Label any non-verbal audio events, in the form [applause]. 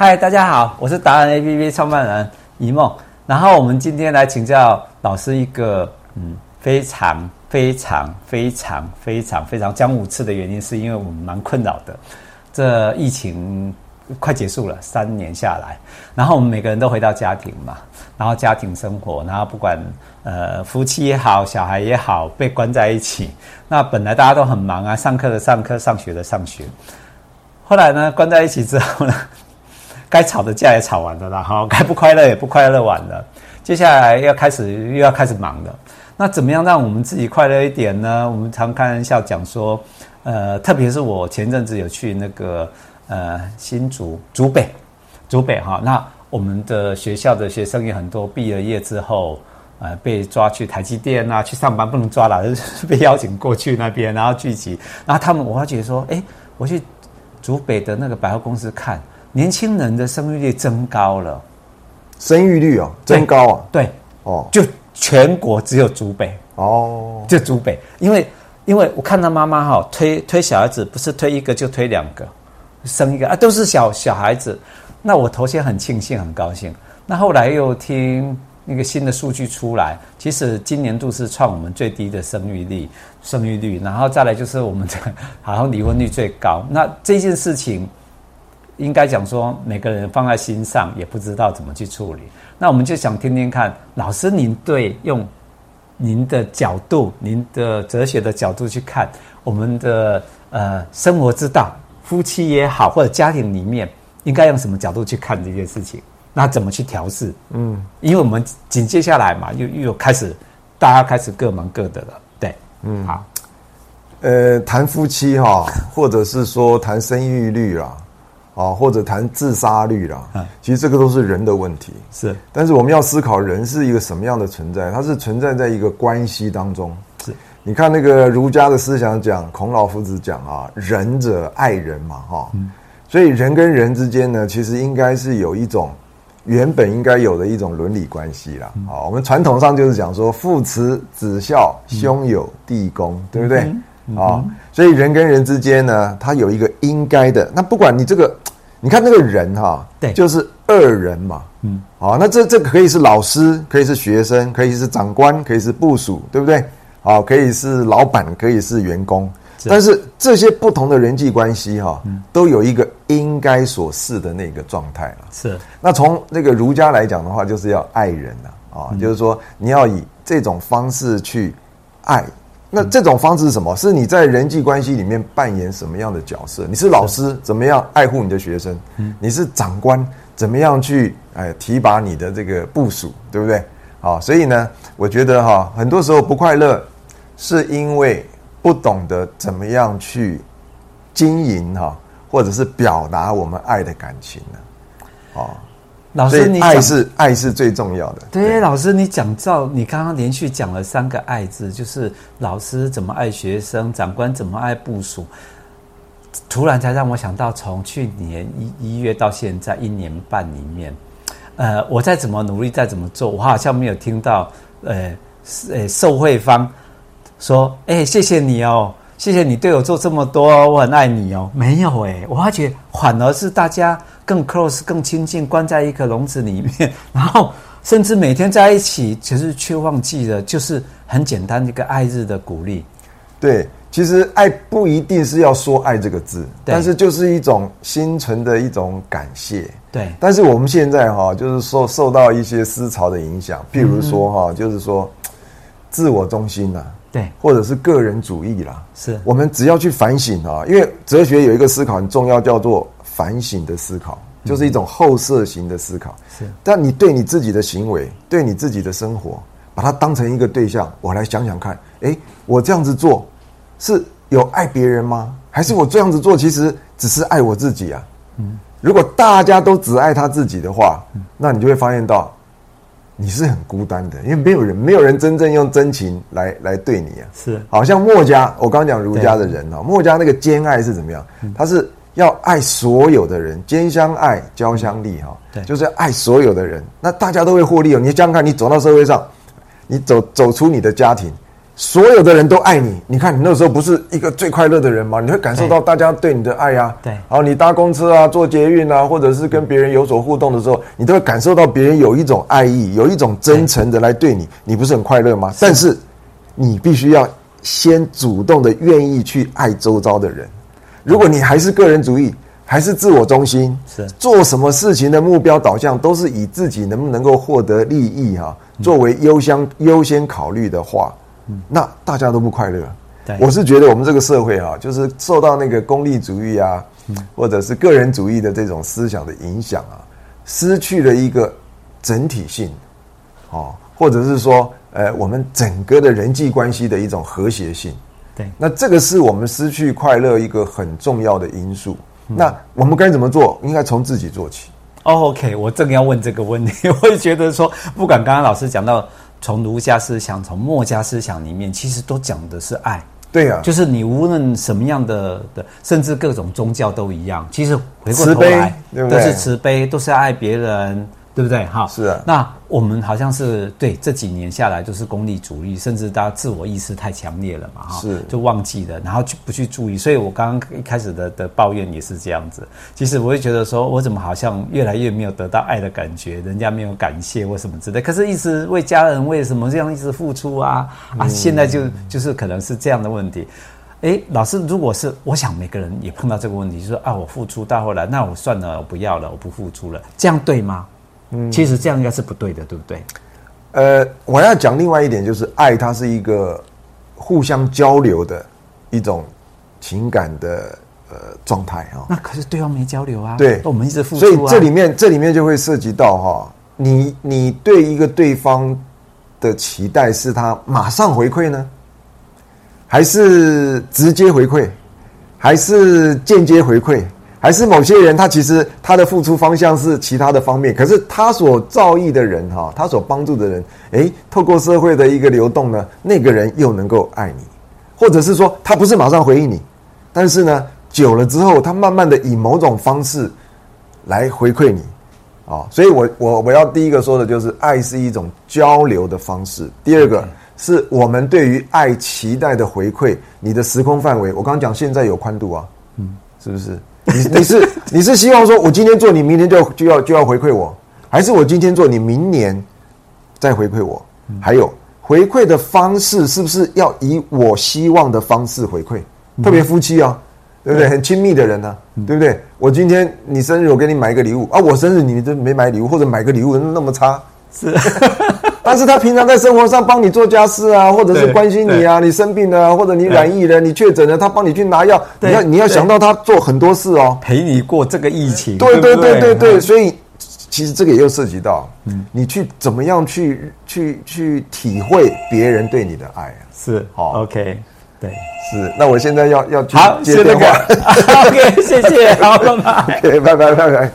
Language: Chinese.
嗨，大家好，我是达人 APP 创办人一梦。然后我们今天来请教老师一个嗯非常非常非常非常非常讲五次的原因，是因为我们蛮困扰的。这疫情快结束了，三年下来，然后我们每个人都回到家庭嘛，然后家庭生活，然后不管呃夫妻也好，小孩也好，被关在一起。那本来大家都很忙啊，上课的上课，上学的上学。后来呢，关在一起之后呢，该吵的架也吵完了啦，哈，[laughs] 该不快乐也不快乐完了。接下来要开始又要开始忙了。那怎么样让我们自己快乐一点呢？我们常开玩笑讲说，呃，特别是我前阵子有去那个呃新竹竹北，竹北哈，那我们的学校的学生也很多，毕了业之后，呃，被抓去台积电啊去上班，不能抓了，[laughs] 被邀请过去那边，然后聚集，然后他们我发觉说，哎，我去竹北的那个百货公司看。年轻人的生育率增高了，生育率哦，增高啊，对，哦，就全国只有竹北哦，就竹北，因为因为我看到妈妈哈推推小孩子，不是推一个就推两个，生一个啊，都是小小孩子，那我头先很庆幸很高兴，那后来又听那个新的数据出来，其实今年度是创我们最低的生育率，生育率，然后再来就是我们的 [laughs] 好像离婚率最高，那这件事情。应该讲说，每个人放在心上，也不知道怎么去处理。那我们就想听听看，老师您对用您的角度、您的哲学的角度去看我们的呃生活之道，夫妻也好，或者家庭里面，应该用什么角度去看这件事情？那怎么去调试？嗯，因为我们紧接下来嘛，又又开始大家开始各忙各的了。对，嗯，好，呃，谈夫妻哈，或者是说谈生育率啊。啊，或者谈自杀率啦，嗯其实这个都是人的问题。是，但是我们要思考人是一个什么样的存在？它是存在在一个关系当中。是，你看那个儒家的思想讲，孔老夫子讲啊，仁者爱人嘛，哈。所以人跟人之间呢，其实应该是有一种原本应该有的一种伦理关系啦。啊，我们传统上就是讲说，父慈子孝，兄友弟恭，对不对？啊，所以人跟人之间呢，他有一个应该的。那不管你这个。你看那个人哈，对，就是二人嘛，嗯，好，那这这可以是老师，可以是学生，可以是长官，可以是部属，对不对？好，可以是老板，可以是员工，但是这些不同的人际关系哈，都有一个应该所示的那个状态了。是，那从那个儒家来讲的话，就是要爱人呐，啊，就是说你要以这种方式去爱。那这种方式是什么？是你在人际关系里面扮演什么样的角色？你是老师，怎么样爱护你的学生？你是长官，怎么样去哎提拔你的这个部属，对不对？好，所以呢，我觉得哈，很多时候不快乐，是因为不懂得怎么样去经营哈，或者是表达我们爱的感情呢？啊。老师你，你爱是爱是最重要的。对，对老师，你讲到你刚刚连续讲了三个爱字，就是老师怎么爱学生，长官怎么爱部署，突然才让我想到，从去年一一月到现在一年半里面，呃，我再怎么努力，再怎么做，我好像没有听到，呃，呃，受惠方说，哎，谢谢你哦，谢谢你对我做这么多，我很爱你哦，没有哎，我发觉反而是大家。更 close、更亲近，关在一个笼子里面，[laughs] 然后甚至每天在一起，其实却忘记了，就是很简单一个爱日的鼓励。对，其实爱不一定是要说爱这个字，但是就是一种心存的一种感谢。对，但是我们现在哈，就是说受到一些思潮的影响，譬如说哈，就是说自我中心呐，对，或者是个人主义啦。是，我们只要去反省啊，因为哲学有一个思考很重要，叫做。反省的思考就是一种后设型的思考，是。但你对你自己的行为，对你自己的生活，把它当成一个对象，我来想想看，诶，我这样子做是有爱别人吗？还是我这样子做其实只是爱我自己啊？嗯，如果大家都只爱他自己的话，那你就会发现到你是很孤单的，因为没有人，没有人真正用真情来来对你啊。是，好像墨家，我刚刚讲儒家的人哦，墨家那个兼爱是怎么样？他是。要爱所有的人，兼相爱，交相利，哈，对，就是要爱所有的人，那大家都会获利哦。你想想看，你走到社会上，你走走出你的家庭，所有的人都爱你。你看你那时候不是一个最快乐的人吗？你会感受到大家对你的爱呀。对。然后你搭公车啊，坐捷运啊，或者是跟别人有所互动的时候，你都会感受到别人有一种爱意，有一种真诚的来对你。你不是很快乐吗？但是你必须要先主动的愿意去爱周遭的人。如果你还是个人主义，还是自我中心，是做什么事情的目标导向都是以自己能不能够获得利益哈、啊，作为优先优先考虑的话，那大家都不快乐。对，我是觉得我们这个社会啊，就是受到那个功利主义啊，或者是个人主义的这种思想的影响啊，失去了一个整体性，哦，或者是说，呃，我们整个的人际关系的一种和谐性。对，那这个是我们失去快乐一个很重要的因素。那我们该怎么做？应该从自己做起。Oh, OK，我正要问这个问题。[laughs] 我也觉得说，不管刚刚老师讲到从儒家思想、从墨家思想里面，其实都讲的是爱。对呀、啊，就是你无论什么样的的，甚至各种宗教都一样。其实回过头来，都是慈悲，都是爱别人。对不对？哈，是啊。那我们好像是对这几年下来都是功利主义，甚至大家自我意识太强烈了嘛，哈，是就忘记了，然后就不去注意。所以我刚刚一开始的的抱怨也是这样子。其实我会觉得说，我怎么好像越来越没有得到爱的感觉，人家没有感谢或什么之类。可是一直为家人为什么这样一直付出啊？啊，现在就就是可能是这样的问题。哎，老师，如果是我想每个人也碰到这个问题，就是说啊，我付出到后来，那我算了，我不要了，我不付出了，这样对吗？嗯，其实这样应该是不对的，对不对？呃，我要讲另外一点，就是爱它是一个互相交流的一种情感的呃状态哈。那可是对方没交流啊，对，我们一直付出，所以这里面这里面就会涉及到哈，你你对一个对方的期待是他马上回馈呢，还是直接回馈，还是间接回馈？还是某些人，他其实他的付出方向是其他的方面，可是他所造诣的人哈，他所帮助的人，诶，透过社会的一个流动呢，那个人又能够爱你，或者是说他不是马上回应你，但是呢，久了之后，他慢慢的以某种方式来回馈你，啊，所以我我我要第一个说的就是，爱是一种交流的方式，第二个是我们对于爱期待的回馈，你的时空范围，我刚刚讲现在有宽度啊，嗯，是不是？你你是你是希望说，我今天做，你明天就就要就要回馈我，还是我今天做，你明年再回馈我？还有回馈的方式是不是要以我希望的方式回馈？特别夫妻啊，对不对？很亲密的人呢，对不对？我今天你生日，我给你买一个礼物啊，我生日你都没买礼物，或者买个礼物那么差，是。但是他平常在生活上帮你做家事啊，或者是关心你啊，你生病了，或者你染疫了，你确诊了，他帮你去拿药。你要你要想到他做很多事哦，陪你过这个疫情。对对对对对，所以其实这个也又涉及到，嗯，你去怎么样去去去体会别人对你的爱啊？是好，OK，对，是。那我现在要要好接电话，[laughs] OK，谢谢，好了吗？OK，拜拜拜拜。